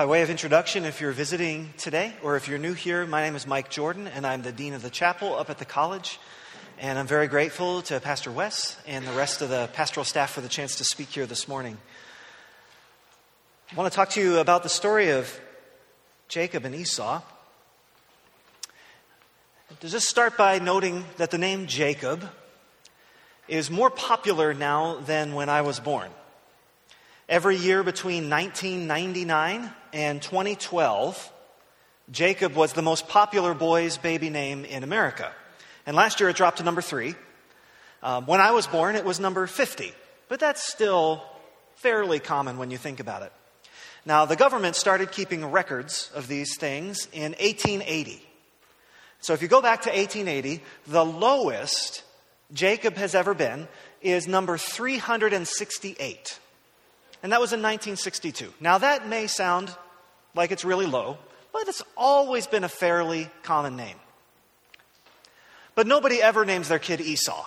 By way of introduction, if you're visiting today or if you're new here, my name is Mike Jordan and I'm the Dean of the Chapel up at the college. And I'm very grateful to Pastor Wes and the rest of the pastoral staff for the chance to speak here this morning. I want to talk to you about the story of Jacob and Esau. To just start by noting that the name Jacob is more popular now than when I was born. Every year between 1999 and 2012, Jacob was the most popular boy's baby name in America. And last year it dropped to number three. Um, when I was born, it was number 50. But that's still fairly common when you think about it. Now, the government started keeping records of these things in 1880. So if you go back to 1880, the lowest Jacob has ever been is number 368. And that was in 1962. Now, that may sound like it's really low, but it's always been a fairly common name. But nobody ever names their kid Esau.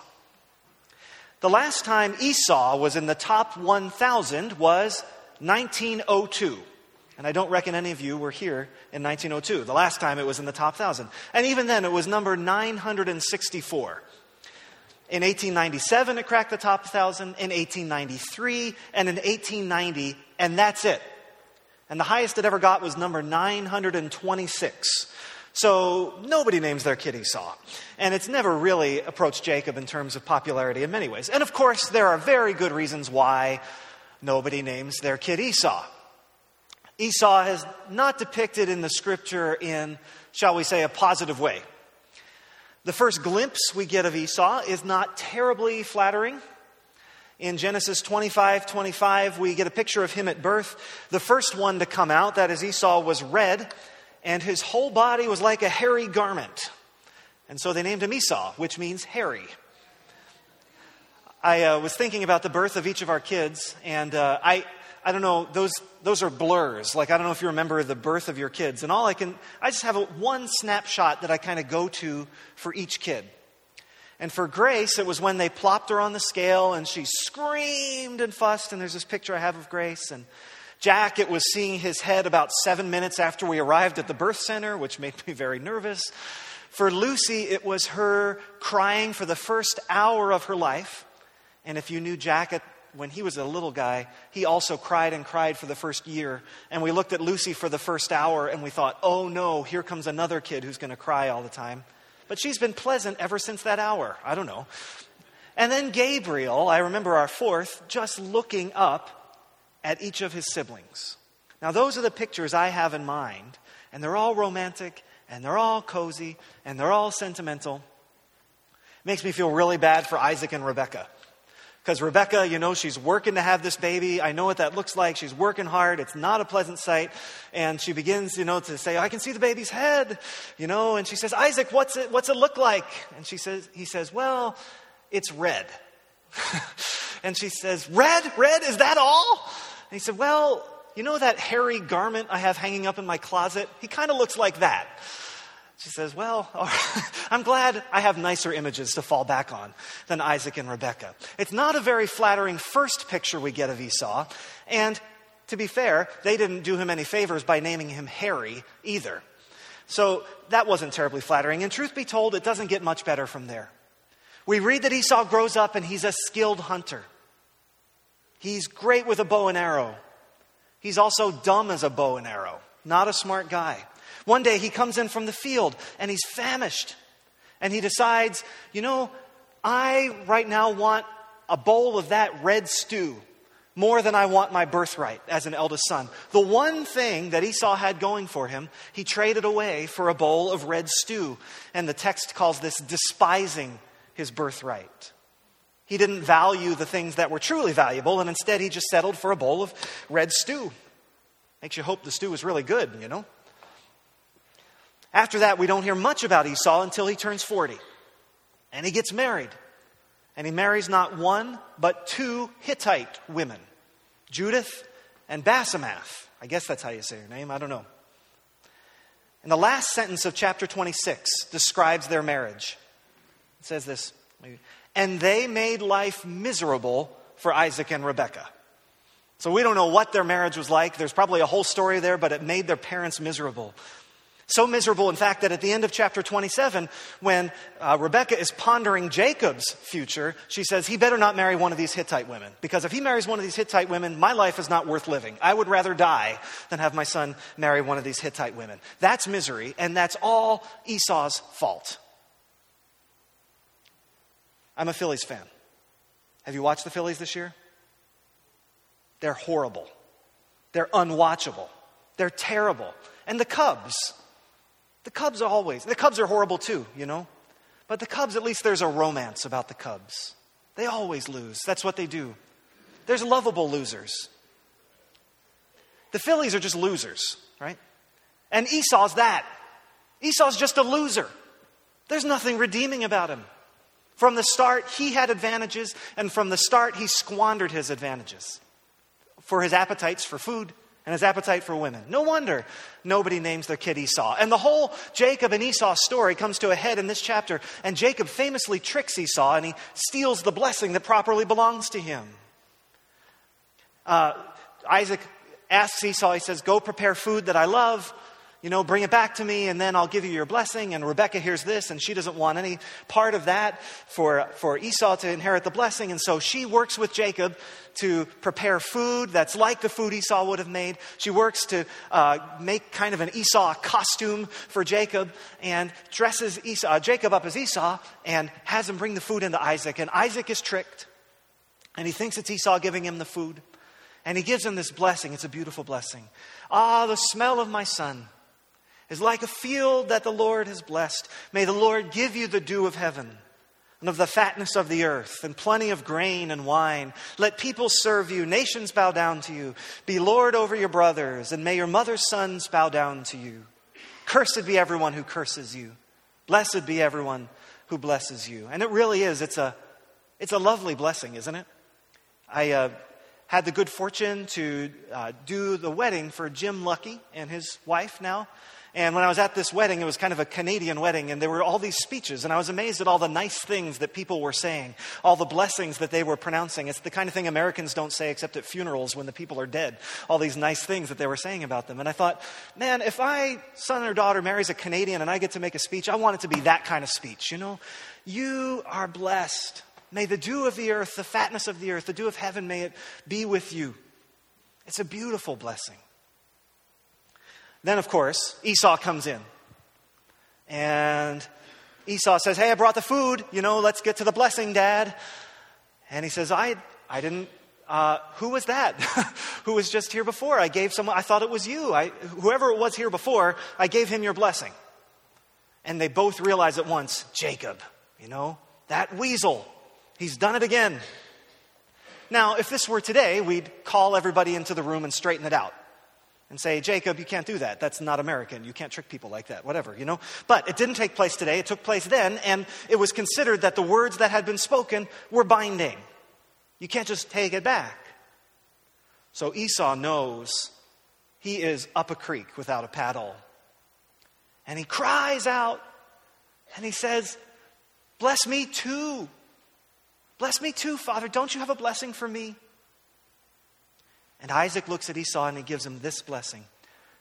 The last time Esau was in the top 1,000 was 1902. And I don't reckon any of you were here in 1902, the last time it was in the top 1,000. And even then, it was number 964. In 1897, it cracked the top 1,000. In 1893, and in 1890, and that's it. And the highest it ever got was number 926. So nobody names their kid Esau. And it's never really approached Jacob in terms of popularity in many ways. And of course, there are very good reasons why nobody names their kid Esau. Esau is not depicted in the scripture in, shall we say, a positive way. The first glimpse we get of Esau is not terribly flattering. In Genesis 25 25, we get a picture of him at birth. The first one to come out, that is Esau, was red, and his whole body was like a hairy garment. And so they named him Esau, which means hairy. I uh, was thinking about the birth of each of our kids, and uh, I, I don't know, those, those are blurs. Like, I don't know if you remember the birth of your kids. And all I can, I just have a, one snapshot that I kind of go to for each kid. And for Grace, it was when they plopped her on the scale and she screamed and fussed. And there's this picture I have of Grace. And Jack, it was seeing his head about seven minutes after we arrived at the birth center, which made me very nervous. For Lucy, it was her crying for the first hour of her life. And if you knew Jack at, when he was a little guy, he also cried and cried for the first year. And we looked at Lucy for the first hour and we thought, oh no, here comes another kid who's going to cry all the time. But she's been pleasant ever since that hour. I don't know. And then Gabriel, I remember our fourth, just looking up at each of his siblings. Now, those are the pictures I have in mind, and they're all romantic, and they're all cozy, and they're all sentimental. Makes me feel really bad for Isaac and Rebecca. Because Rebecca, you know, she's working to have this baby. I know what that looks like. She's working hard. It's not a pleasant sight. And she begins, you know, to say, I can see the baby's head, you know, and she says, Isaac, what's it, what's it look like? And she says, he says, well, it's red. and she says, red? Red? Is that all? And he said, well, you know that hairy garment I have hanging up in my closet? He kind of looks like that. She says, Well, I'm glad I have nicer images to fall back on than Isaac and Rebekah. It's not a very flattering first picture we get of Esau. And to be fair, they didn't do him any favors by naming him Harry either. So that wasn't terribly flattering. And truth be told, it doesn't get much better from there. We read that Esau grows up and he's a skilled hunter. He's great with a bow and arrow. He's also dumb as a bow and arrow, not a smart guy. One day he comes in from the field and he's famished. And he decides, you know, I right now want a bowl of that red stew more than I want my birthright as an eldest son. The one thing that Esau had going for him, he traded away for a bowl of red stew. And the text calls this despising his birthright. He didn't value the things that were truly valuable, and instead he just settled for a bowl of red stew. Makes you hope the stew was really good, you know? After that, we don't hear much about Esau until he turns 40. And he gets married. And he marries not one, but two Hittite women Judith and Basemath. I guess that's how you say her name. I don't know. And the last sentence of chapter 26 describes their marriage. It says this And they made life miserable for Isaac and Rebekah. So we don't know what their marriage was like. There's probably a whole story there, but it made their parents miserable. So miserable, in fact, that at the end of chapter 27, when uh, Rebecca is pondering Jacob's future, she says, He better not marry one of these Hittite women. Because if he marries one of these Hittite women, my life is not worth living. I would rather die than have my son marry one of these Hittite women. That's misery, and that's all Esau's fault. I'm a Phillies fan. Have you watched the Phillies this year? They're horrible. They're unwatchable. They're terrible. And the Cubs, the Cubs are always, the Cubs are horrible too, you know? But the Cubs, at least there's a romance about the Cubs. They always lose. That's what they do. There's lovable losers. The Phillies are just losers, right? And Esau's that. Esau's just a loser. There's nothing redeeming about him. From the start, he had advantages, and from the start, he squandered his advantages for his appetites for food and his appetite for women. No wonder nobody names their kid Esau. And the whole Jacob and Esau story comes to a head in this chapter. And Jacob famously tricks Esau and he steals the blessing that properly belongs to him. Uh, Isaac asks Esau, he says, Go prepare food that I love you know, bring it back to me and then I'll give you your blessing. And Rebecca hears this and she doesn't want any part of that for, for Esau to inherit the blessing. And so she works with Jacob to prepare food that's like the food Esau would have made. She works to uh, make kind of an Esau costume for Jacob and dresses Esau, uh, Jacob up as Esau and has him bring the food into Isaac. And Isaac is tricked and he thinks it's Esau giving him the food. And he gives him this blessing. It's a beautiful blessing. Ah, the smell of my son is like a field that the Lord has blessed. May the Lord give you the dew of heaven and of the fatness of the earth and plenty of grain and wine. Let people serve you, nations bow down to you. Be Lord over your brothers, and may your mother's sons bow down to you. Cursed be everyone who curses you. Blessed be everyone who blesses you. And it really is. It's a, it's a lovely blessing, isn't it? I uh, had the good fortune to uh, do the wedding for Jim Lucky and his wife now. And when I was at this wedding, it was kind of a Canadian wedding, and there were all these speeches, and I was amazed at all the nice things that people were saying, all the blessings that they were pronouncing. It's the kind of thing Americans don't say except at funerals when the people are dead, all these nice things that they were saying about them. And I thought, man, if my son or daughter marries a Canadian and I get to make a speech, I want it to be that kind of speech, you know? You are blessed. May the dew of the earth, the fatness of the earth, the dew of heaven, may it be with you. It's a beautiful blessing. Then, of course, Esau comes in. And Esau says, Hey, I brought the food. You know, let's get to the blessing, Dad. And he says, I, I didn't. Uh, who was that? who was just here before? I gave someone, I thought it was you. I, whoever it was here before, I gave him your blessing. And they both realize at once Jacob, you know, that weasel. He's done it again. Now, if this were today, we'd call everybody into the room and straighten it out and say, Jacob, you can't do that. That's not American. You can't trick people like that, whatever, you know? But it didn't take place today. It took place then, and it was considered that the words that had been spoken were binding. You can't just take it back. So Esau knows he is up a creek without a paddle. And he cries out and he says, Bless me too. Bless me too, Father. Don't you have a blessing for me? And Isaac looks at Esau and he gives him this blessing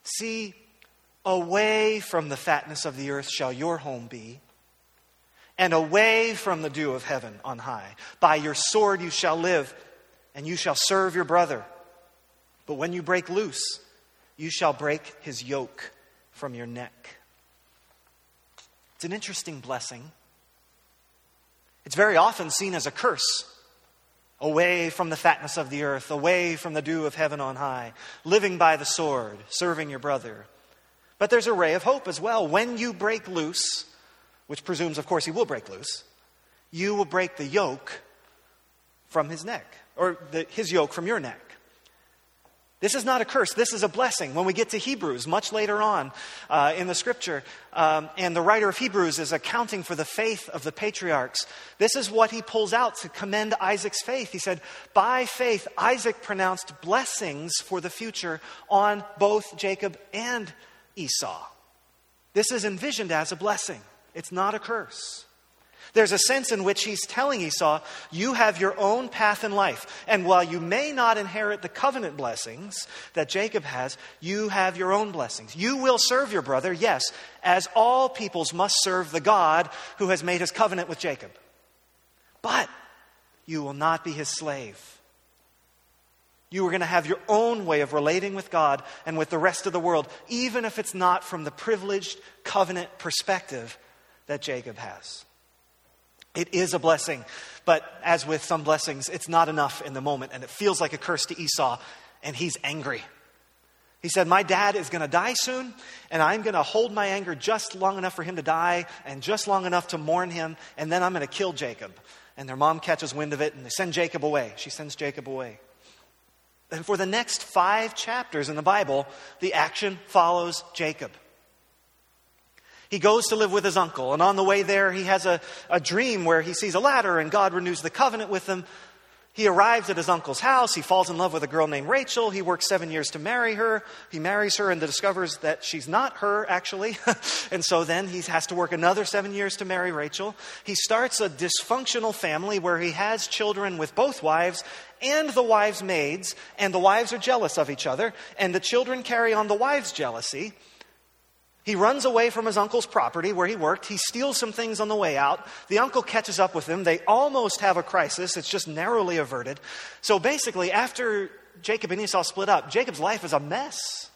See, away from the fatness of the earth shall your home be, and away from the dew of heaven on high. By your sword you shall live, and you shall serve your brother. But when you break loose, you shall break his yoke from your neck. It's an interesting blessing. It's very often seen as a curse away from the fatness of the earth, away from the dew of heaven on high, living by the sword, serving your brother. But there's a ray of hope as well. When you break loose, which presumes, of course, he will break loose, you will break the yoke from his neck, or the, his yoke from your neck. This is not a curse, this is a blessing. When we get to Hebrews, much later on uh, in the scripture, um, and the writer of Hebrews is accounting for the faith of the patriarchs, this is what he pulls out to commend Isaac's faith. He said, By faith, Isaac pronounced blessings for the future on both Jacob and Esau. This is envisioned as a blessing, it's not a curse. There's a sense in which he's telling Esau, you have your own path in life. And while you may not inherit the covenant blessings that Jacob has, you have your own blessings. You will serve your brother, yes, as all peoples must serve the God who has made his covenant with Jacob. But you will not be his slave. You are going to have your own way of relating with God and with the rest of the world, even if it's not from the privileged covenant perspective that Jacob has. It is a blessing, but as with some blessings, it's not enough in the moment, and it feels like a curse to Esau, and he's angry. He said, My dad is going to die soon, and I'm going to hold my anger just long enough for him to die and just long enough to mourn him, and then I'm going to kill Jacob. And their mom catches wind of it, and they send Jacob away. She sends Jacob away. And for the next five chapters in the Bible, the action follows Jacob. He goes to live with his uncle, and on the way there, he has a, a dream where he sees a ladder and God renews the covenant with him. He arrives at his uncle's house. He falls in love with a girl named Rachel. He works seven years to marry her. He marries her and discovers that she's not her, actually. and so then he has to work another seven years to marry Rachel. He starts a dysfunctional family where he has children with both wives and the wives' maids, and the wives are jealous of each other, and the children carry on the wives' jealousy. He runs away from his uncle's property where he worked. He steals some things on the way out. The uncle catches up with him. They almost have a crisis. It's just narrowly averted. So basically, after Jacob and Esau split up, Jacob's life is a mess.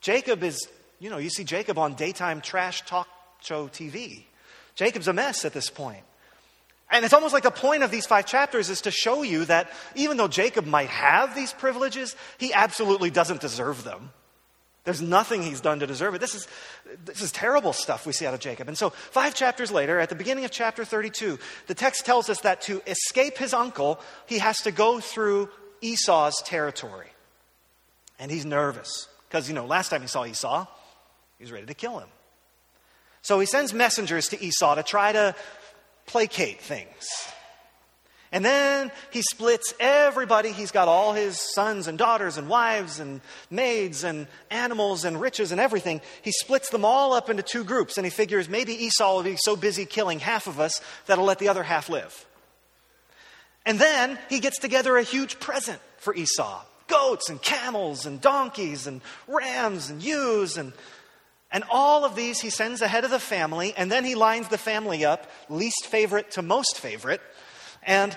Jacob is, you know, you see Jacob on daytime trash talk show TV. Jacob's a mess at this point. And it's almost like the point of these five chapters is to show you that even though Jacob might have these privileges, he absolutely doesn't deserve them. There's nothing he's done to deserve it. This is, this is terrible stuff we see out of Jacob. And so, five chapters later, at the beginning of chapter 32, the text tells us that to escape his uncle, he has to go through Esau's territory. And he's nervous because, you know, last time he saw Esau, he was ready to kill him. So he sends messengers to Esau to try to placate things. And then he splits everybody. He's got all his sons and daughters and wives and maids and animals and riches and everything. He splits them all up into two groups and he figures maybe Esau will be so busy killing half of us that he'll let the other half live. And then he gets together a huge present for Esau goats and camels and donkeys and rams and ewes and and all of these he sends ahead of the family, and then he lines the family up, least favorite to most favorite, and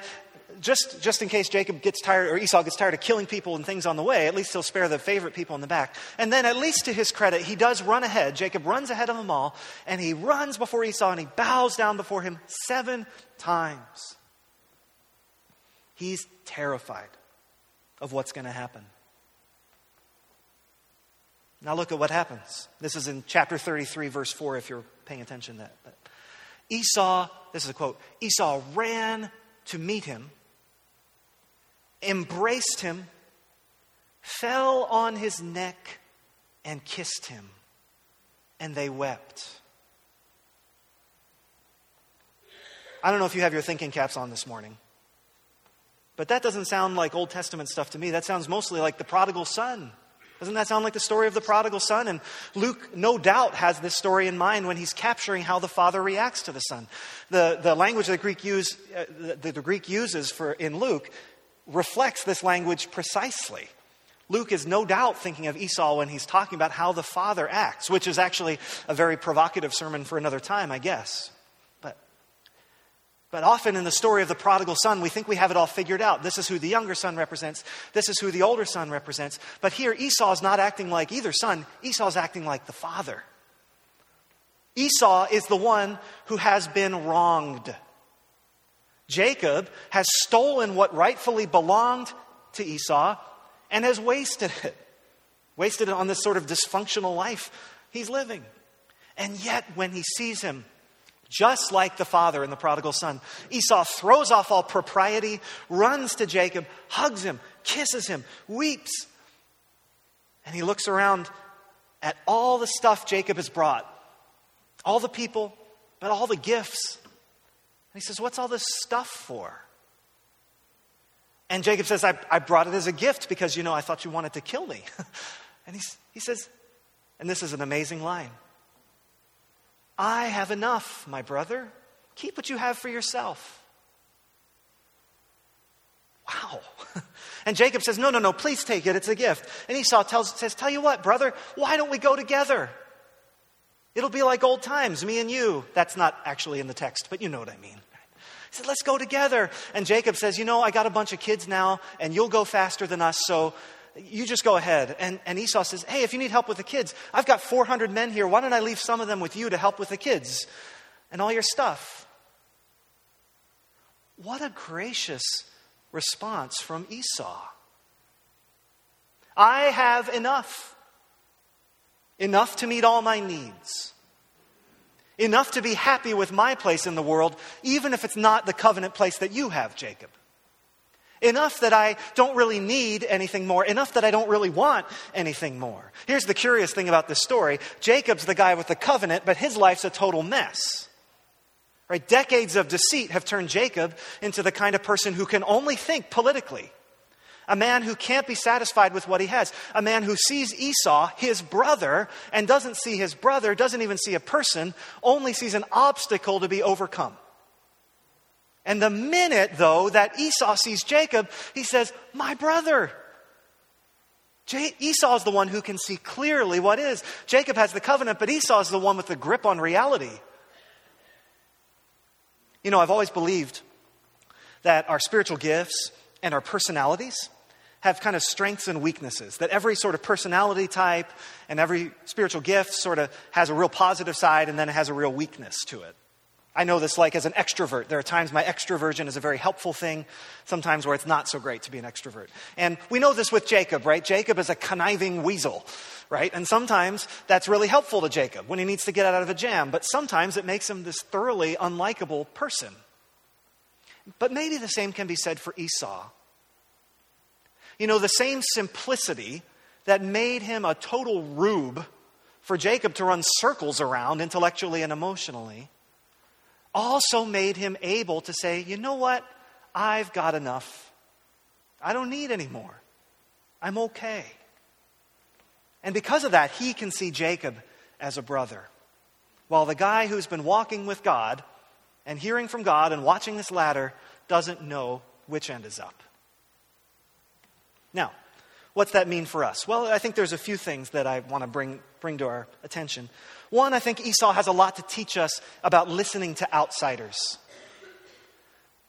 just, just in case Jacob gets tired or Esau gets tired of killing people and things on the way, at least he'll spare the favorite people in the back. And then, at least to his credit, he does run ahead. Jacob runs ahead of them all, and he runs before Esau and he bows down before him seven times. He's terrified of what's going to happen. Now, look at what happens. This is in chapter 33, verse 4, if you're paying attention to that. But Esau, this is a quote Esau ran to meet him, embraced him, fell on his neck, and kissed him. And they wept. I don't know if you have your thinking caps on this morning, but that doesn't sound like Old Testament stuff to me. That sounds mostly like the prodigal son. Doesn't that sound like the story of the prodigal son? And Luke, no doubt, has this story in mind when he's capturing how the father reacts to the son. The, the language that the Greek, use, uh, the, the Greek uses for, in Luke reflects this language precisely. Luke is no doubt thinking of Esau when he's talking about how the father acts, which is actually a very provocative sermon for another time, I guess. But often in the story of the prodigal son, we think we have it all figured out. This is who the younger son represents. This is who the older son represents. But here, Esau is not acting like either son, Esau is acting like the father. Esau is the one who has been wronged. Jacob has stolen what rightfully belonged to Esau and has wasted it. Wasted it on this sort of dysfunctional life he's living. And yet, when he sees him, just like the father and the prodigal son, Esau throws off all propriety, runs to Jacob, hugs him, kisses him, weeps. And he looks around at all the stuff Jacob has brought all the people, but all the gifts. And he says, What's all this stuff for? And Jacob says, I, I brought it as a gift because, you know, I thought you wanted to kill me. and he, he says, and this is an amazing line I have enough, my brother. Keep what you have for yourself. Wow. And Jacob says, No, no, no, please take it. It's a gift. And Esau tells, says, Tell you what, brother, why don't we go together? It'll be like old times, me and you. That's not actually in the text, but you know what I mean. He said, Let's go together. And Jacob says, You know, I got a bunch of kids now, and you'll go faster than us, so you just go ahead. And, and Esau says, Hey, if you need help with the kids, I've got 400 men here. Why don't I leave some of them with you to help with the kids and all your stuff? What a gracious response from Esau. I have enough. Enough to meet all my needs. Enough to be happy with my place in the world, even if it's not the covenant place that you have, Jacob. Enough that I don't really need anything more. Enough that I don't really want anything more. Here's the curious thing about this story Jacob's the guy with the covenant, but his life's a total mess. Right? Decades of deceit have turned Jacob into the kind of person who can only think politically. A man who can't be satisfied with what he has. A man who sees Esau, his brother, and doesn't see his brother, doesn't even see a person, only sees an obstacle to be overcome. And the minute, though, that Esau sees Jacob, he says, My brother. Esau is the one who can see clearly what is. Jacob has the covenant, but Esau is the one with the grip on reality. You know, I've always believed that our spiritual gifts and our personalities have kind of strengths and weaknesses. That every sort of personality type and every spiritual gift sort of has a real positive side and then it has a real weakness to it. I know this like as an extrovert. There are times my extroversion is a very helpful thing, sometimes where it's not so great to be an extrovert. And we know this with Jacob, right? Jacob is a conniving weasel right? And sometimes that's really helpful to Jacob when he needs to get out of a jam, but sometimes it makes him this thoroughly unlikable person. But maybe the same can be said for Esau. You know, the same simplicity that made him a total rube for Jacob to run circles around intellectually and emotionally also made him able to say, you know what? I've got enough. I don't need any more. I'm okay. And because of that, he can see Jacob as a brother. While the guy who's been walking with God and hearing from God and watching this ladder doesn't know which end is up. Now, what's that mean for us? Well, I think there's a few things that I want to bring, bring to our attention. One, I think Esau has a lot to teach us about listening to outsiders.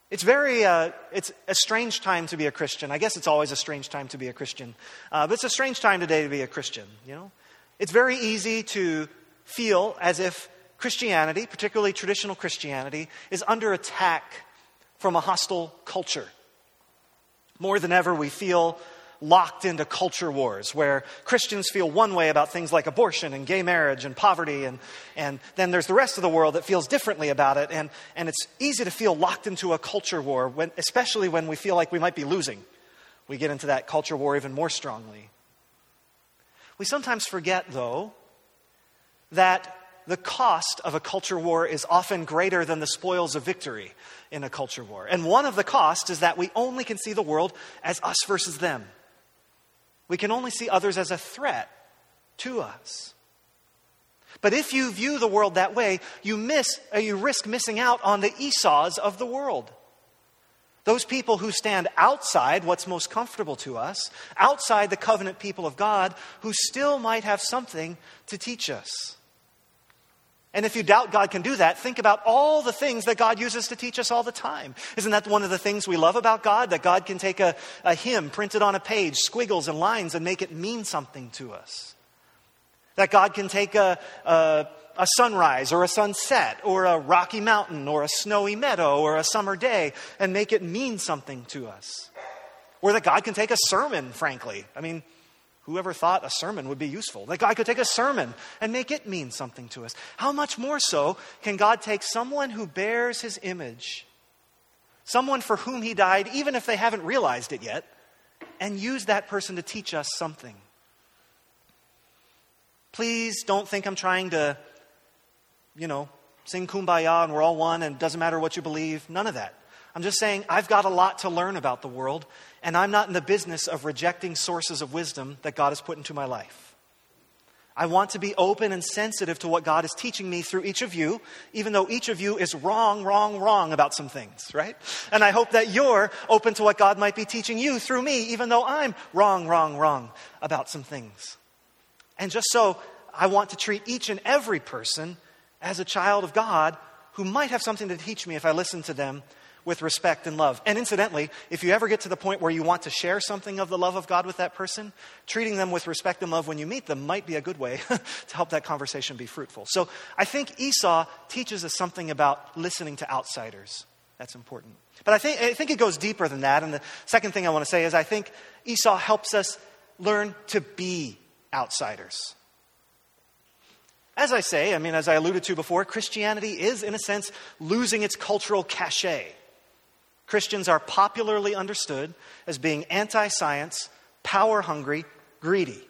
It's very, uh, it's a strange time to be a Christian. I guess it's always a strange time to be a Christian. Uh, but it's a strange time today to be a Christian, you know? It's very easy to feel as if Christianity, particularly traditional Christianity, is under attack from a hostile culture. More than ever, we feel locked into culture wars where Christians feel one way about things like abortion and gay marriage and poverty, and, and then there's the rest of the world that feels differently about it. And, and it's easy to feel locked into a culture war, when, especially when we feel like we might be losing. We get into that culture war even more strongly. We sometimes forget, though, that the cost of a culture war is often greater than the spoils of victory in a culture war. And one of the costs is that we only can see the world as us versus them. We can only see others as a threat to us. But if you view the world that way, you miss uh, you risk missing out on the Esau's of the world. Those people who stand outside what's most comfortable to us, outside the covenant people of God, who still might have something to teach us. And if you doubt God can do that, think about all the things that God uses to teach us all the time. Isn't that one of the things we love about God? That God can take a, a hymn printed on a page, squiggles and lines, and make it mean something to us. That God can take a, a, a sunrise or a sunset or a rocky mountain or a snowy meadow or a summer day and make it mean something to us. Or that God can take a sermon, frankly. I mean, Whoever thought a sermon would be useful? That God could take a sermon and make it mean something to us. How much more so can God take someone who bears his image, someone for whom he died, even if they haven't realized it yet, and use that person to teach us something? Please don't think I'm trying to, you know, sing kumbaya and we're all one and it doesn't matter what you believe. None of that. I'm just saying I've got a lot to learn about the world, and I'm not in the business of rejecting sources of wisdom that God has put into my life. I want to be open and sensitive to what God is teaching me through each of you, even though each of you is wrong, wrong, wrong about some things, right? And I hope that you're open to what God might be teaching you through me, even though I'm wrong, wrong, wrong about some things. And just so, I want to treat each and every person as a child of God who might have something to teach me if I listen to them with respect and love. And incidentally, if you ever get to the point where you want to share something of the love of God with that person, treating them with respect and love when you meet them might be a good way to help that conversation be fruitful. So I think Esau teaches us something about listening to outsiders. That's important. But I think, I think it goes deeper than that. And the second thing I want to say is I think Esau helps us learn to be outsiders. As I say, I mean, as I alluded to before, Christianity is, in a sense, losing its cultural cachet. Christians are popularly understood as being anti science, power hungry, greedy.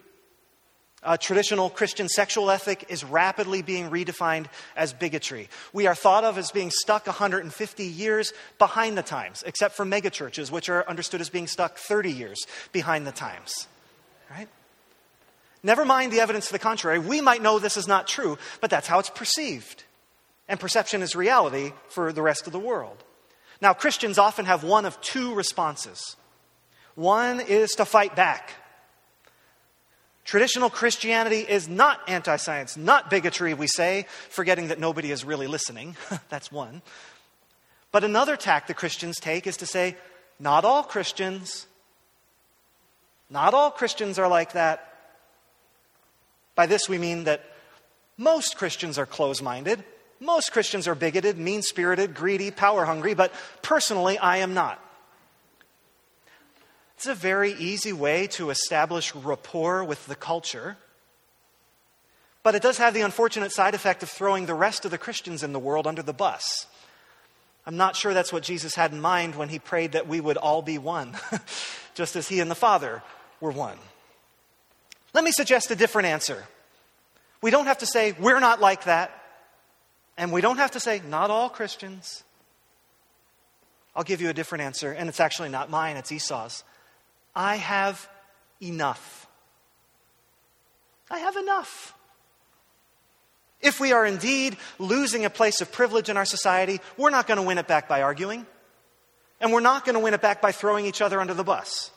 A traditional Christian sexual ethic is rapidly being redefined as bigotry. We are thought of as being stuck 150 years behind the times, except for megachurches, which are understood as being stuck 30 years behind the times. Right? Never mind the evidence to the contrary. We might know this is not true, but that's how it's perceived. And perception is reality for the rest of the world. Now, Christians often have one of two responses. One is to fight back. Traditional Christianity is not anti science, not bigotry, we say, forgetting that nobody is really listening. That's one. But another tack the Christians take is to say, not all Christians, not all Christians are like that. By this we mean that most Christians are close minded. Most Christians are bigoted, mean spirited, greedy, power hungry, but personally, I am not. It's a very easy way to establish rapport with the culture, but it does have the unfortunate side effect of throwing the rest of the Christians in the world under the bus. I'm not sure that's what Jesus had in mind when he prayed that we would all be one, just as he and the Father were one. Let me suggest a different answer. We don't have to say, we're not like that. And we don't have to say, not all Christians. I'll give you a different answer, and it's actually not mine, it's Esau's. I have enough. I have enough. If we are indeed losing a place of privilege in our society, we're not going to win it back by arguing. And we're not going to win it back by throwing each other under the bus.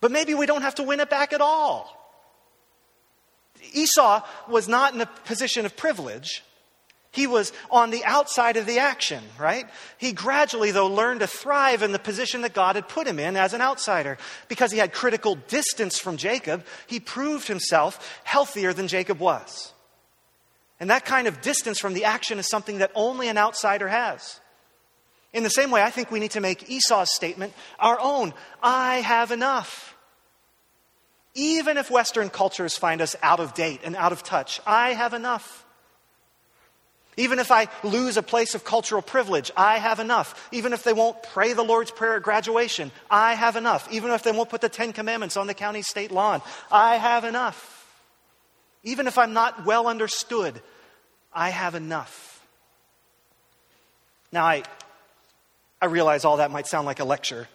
But maybe we don't have to win it back at all. Esau was not in a position of privilege, he was on the outside of the action, right? He gradually, though, learned to thrive in the position that God had put him in as an outsider. Because he had critical distance from Jacob, he proved himself healthier than Jacob was. And that kind of distance from the action is something that only an outsider has. In the same way, I think we need to make Esau's statement our own I have enough. Even if Western cultures find us out of date and out of touch, I have enough. Even if I lose a place of cultural privilege, I have enough. Even if they won't pray the Lord's Prayer at graduation, I have enough. Even if they won't put the Ten Commandments on the county state lawn, I have enough. Even if I'm not well understood, I have enough. Now, I, I realize all that might sound like a lecture.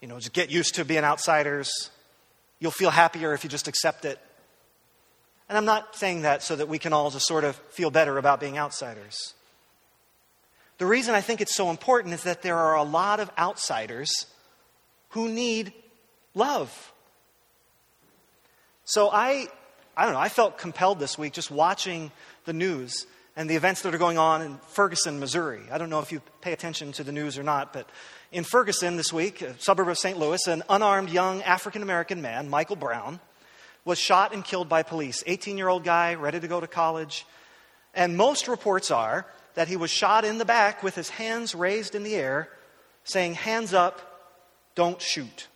You know, just get used to being outsiders. You'll feel happier if you just accept it. And I'm not saying that so that we can all just sort of feel better about being outsiders. The reason I think it's so important is that there are a lot of outsiders who need love. So I, I don't know, I felt compelled this week just watching the news and the events that are going on in Ferguson, Missouri. I don't know if you pay attention to the news or not, but in Ferguson this week, a suburb of St. Louis, an unarmed young African American man, Michael Brown, was shot and killed by police. 18 year old guy, ready to go to college. And most reports are that he was shot in the back with his hands raised in the air, saying, Hands up, don't shoot.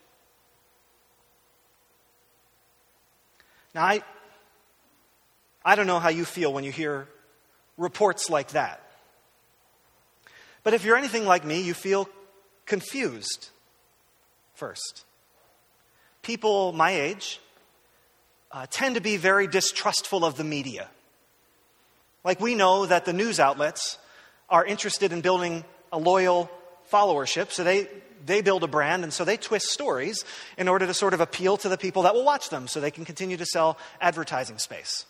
Now, I, I don't know how you feel when you hear reports like that. But if you're anything like me, you feel confused first. People my age uh, tend to be very distrustful of the media. Like we know that the news outlets are interested in building a loyal followership, so they they build a brand, and so they twist stories in order to sort of appeal to the people that will watch them so they can continue to sell advertising space.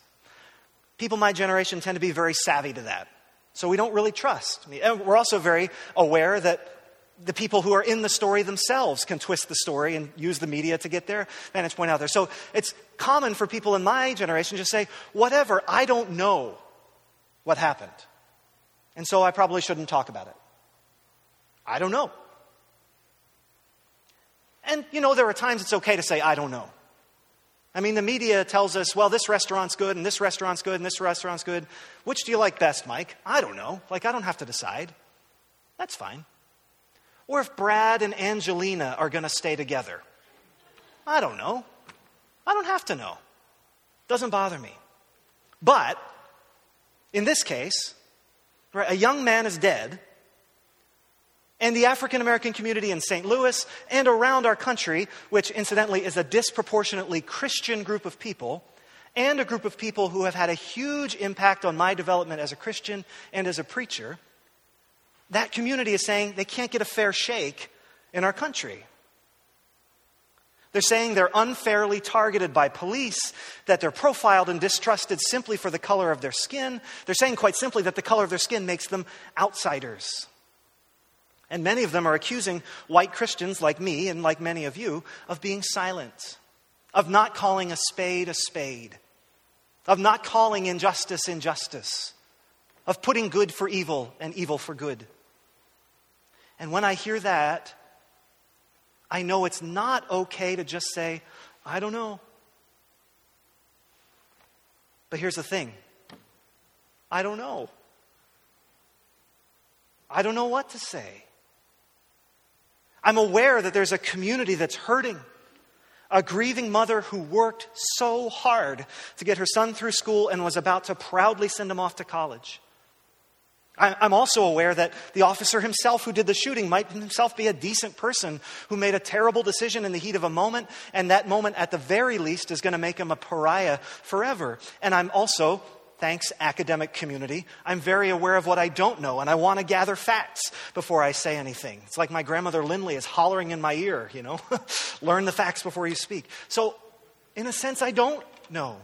People my generation tend to be very savvy to that. So we don't really trust. We're also very aware that the people who are in the story themselves can twist the story and use the media to get their vantage point out there. So it's common for people in my generation to say, whatever, I don't know what happened. And so I probably shouldn't talk about it. I don't know. And, you know, there are times it's okay to say, I don't know. I mean, the media tells us, well, this restaurant's good, and this restaurant's good, and this restaurant's good. Which do you like best, Mike? I don't know. Like, I don't have to decide. That's fine. Or if Brad and Angelina are going to stay together. I don't know. I don't have to know. Doesn't bother me. But in this case, right, a young man is dead, and the African American community in St. Louis and around our country, which incidentally is a disproportionately Christian group of people, and a group of people who have had a huge impact on my development as a Christian and as a preacher that community is saying they can't get a fair shake in our country. They're saying they're unfairly targeted by police, that they're profiled and distrusted simply for the color of their skin. They're saying, quite simply, that the color of their skin makes them outsiders. And many of them are accusing white Christians like me and like many of you of being silent, of not calling a spade a spade, of not calling injustice injustice, of putting good for evil and evil for good. And when I hear that, I know it's not okay to just say, I don't know. But here's the thing I don't know. I don't know what to say. I'm aware that there's a community that's hurting. A grieving mother who worked so hard to get her son through school and was about to proudly send him off to college. I'm also aware that the officer himself who did the shooting might himself be a decent person who made a terrible decision in the heat of a moment, and that moment, at the very least, is going to make him a pariah forever. And I'm also, thanks, academic community, I'm very aware of what I don't know, and I want to gather facts before I say anything. It's like my grandmother Lindley is hollering in my ear, you know, learn the facts before you speak. So, in a sense, I don't know.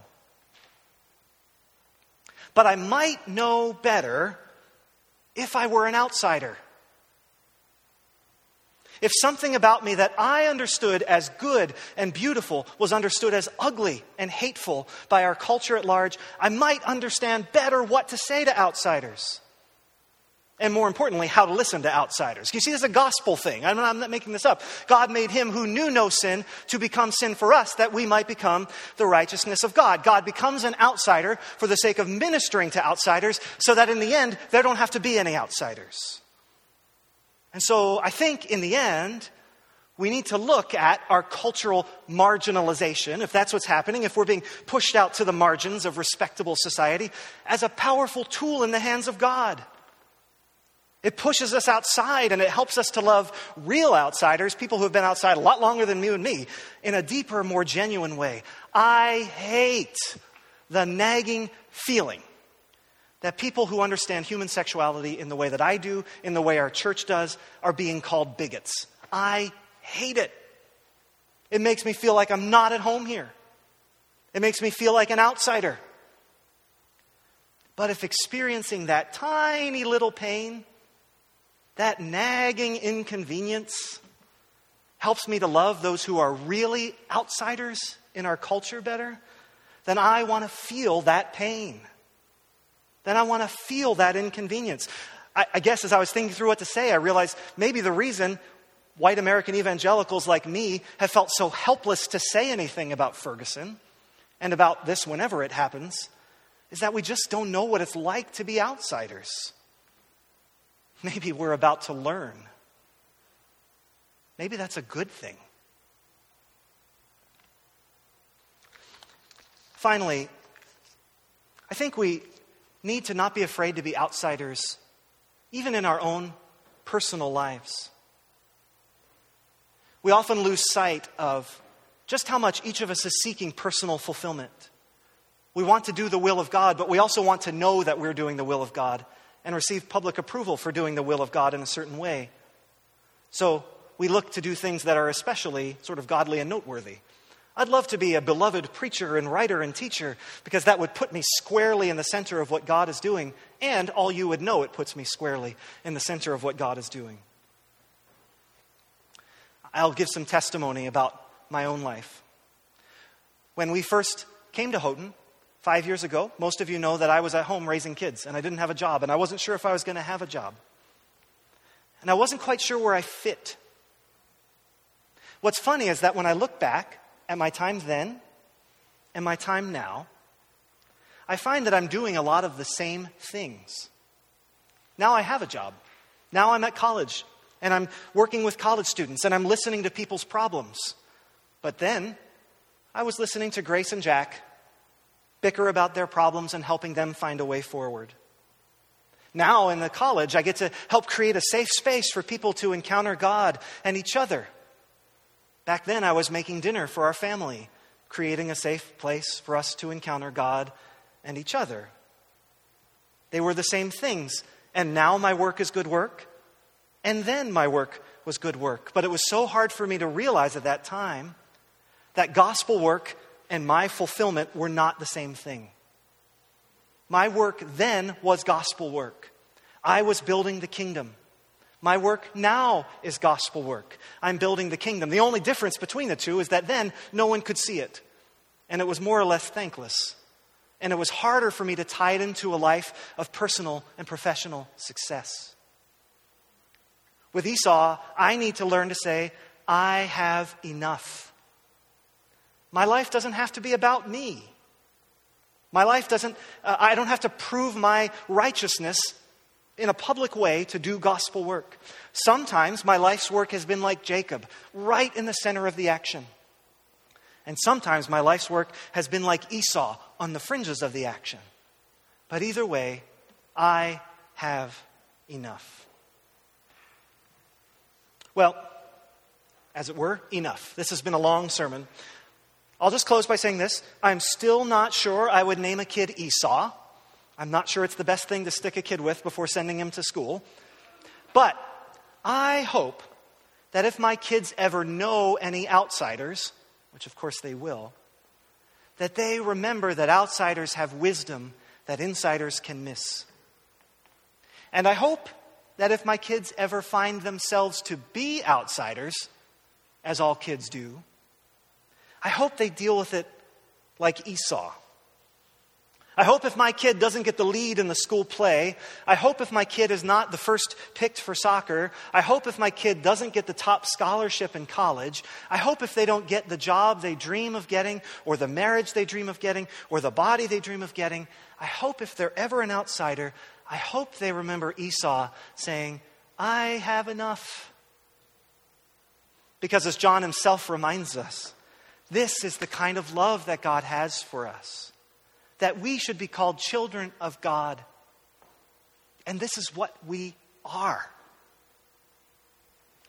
But I might know better if I were an outsider. If something about me that I understood as good and beautiful was understood as ugly and hateful by our culture at large, I might understand better what to say to outsiders. And more importantly, how to listen to outsiders. You see, this is a gospel thing. I'm not making this up. God made him who knew no sin to become sin for us that we might become the righteousness of God. God becomes an outsider for the sake of ministering to outsiders so that in the end, there don't have to be any outsiders. And so I think in the end, we need to look at our cultural marginalization, if that's what's happening, if we're being pushed out to the margins of respectable society, as a powerful tool in the hands of God. It pushes us outside and it helps us to love real outsiders, people who have been outside a lot longer than you and me, in a deeper, more genuine way. I hate the nagging feeling that people who understand human sexuality in the way that I do, in the way our church does, are being called bigots. I hate it. It makes me feel like I'm not at home here. It makes me feel like an outsider. But if experiencing that tiny little pain that nagging inconvenience helps me to love those who are really outsiders in our culture better, then I want to feel that pain. Then I want to feel that inconvenience. I, I, guess as I was thinking through what to say, I realized maybe the reason white American evangelicals like me have felt so helpless to say anything about Ferguson and about this whenever it happens is that we just don't know what it's like to be outsiders. Maybe we're about to learn. Maybe that's a good thing. Finally, I think we need to not be afraid to be outsiders, even in our own personal lives. We often lose sight of just how much each of us is seeking personal fulfillment. We want to do the will of God, but we also want to know that we're doing the will of God and receive public approval for doing the will of God in a certain way. So we look to do things that are especially sort of godly and noteworthy. I'd love to be a beloved preacher and writer and teacher because that would put me squarely in the center of what God is doing, and all you would know it puts me squarely in the center of what God is doing. I'll give some testimony about my own life. When we first came to Houghton five years ago, most of you know that I was at home raising kids and I didn't have a job, and I wasn't sure if I was going to have a job. And I wasn't quite sure where I fit. What's funny is that when I look back at my time then and my time now, I find that I'm doing a lot of the same things. Now I have a job. Now I'm at college and I'm working with college students and I'm listening to people's problems. But then I was listening to Grace and Jack bicker about their problems and helping them find a way forward. Now in the college, I get to help create a safe space for people to encounter God and each other. Back then, I was making dinner for our family, creating a safe place for us to encounter God and each other. They were the same things. And now my work is good work, and then my work was good work. But it was so hard for me to realize at that time that gospel work and my fulfillment were not the same thing. My work then was gospel work. I was building the kingdom. My work now is gospel work. I'm building the kingdom. The only difference between the two is that then no one could see it. And it was more or less thankless. And it was harder for me to tie it into a life of personal and professional success. With Esau, I need to learn to say, I have enough. My life doesn't have to be about me. My life doesn't, uh, I don't have to prove my righteousness in a public way to do gospel work. Sometimes my life's work has been like Jacob, right in the center of the action. And sometimes my life's work has been like Esau, on the fringes of the action. But either way, I have enough. Well, as it were, enough. This has been a long sermon. I'll just close by saying this. I'm still not sure I would name a kid Esau. I'm not sure it's the best thing to stick a kid with before sending him to school. But I hope that if my kids ever know any outsiders, which of course they will, that they remember that outsiders have wisdom that insiders can miss. And I hope that if my kids ever find themselves to be outsiders, as all kids do, I hope they deal with it like Esau. I hope if my kid doesn't get the lead in the school play, I hope if my kid is not the first picked for soccer, I hope if my kid doesn't get the top scholarship in college, I hope if they don't get the job they dream of getting, or the marriage they dream of getting, or the body they dream of getting, I hope if they're ever an outsider, I hope they remember Esau saying, I have enough. Because as John himself reminds us, this is the kind of love that God has for us. That we should be called children of God. And this is what we are.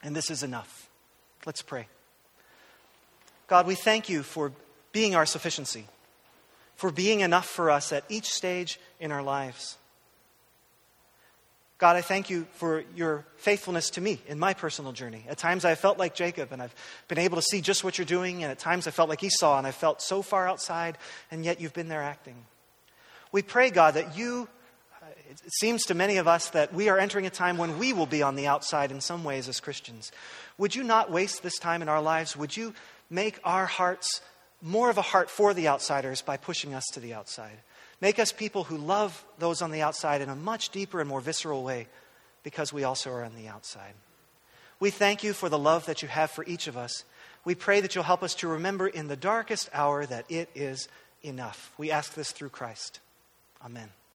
And this is enough. Let's pray. God, we thank you for being our sufficiency, for being enough for us at each stage in our lives. God, I thank you for your faithfulness to me in my personal journey. At times I felt like Jacob and I've been able to see just what you're doing, and at times I felt like Esau and I felt so far outside, and yet you've been there acting. We pray, God, that you, uh, it seems to many of us that we are entering a time when we will be on the outside in some ways as Christians. Would you not waste this time in our lives? Would you make our hearts more of a heart for the outsiders by pushing us to the outside? Make us people who love those on the outside in a much deeper and more visceral way because we also are on the outside. We thank you for the love that you have for each of us. We pray that you'll help us to remember in the darkest hour that it is enough. We ask this through Christ. Amen.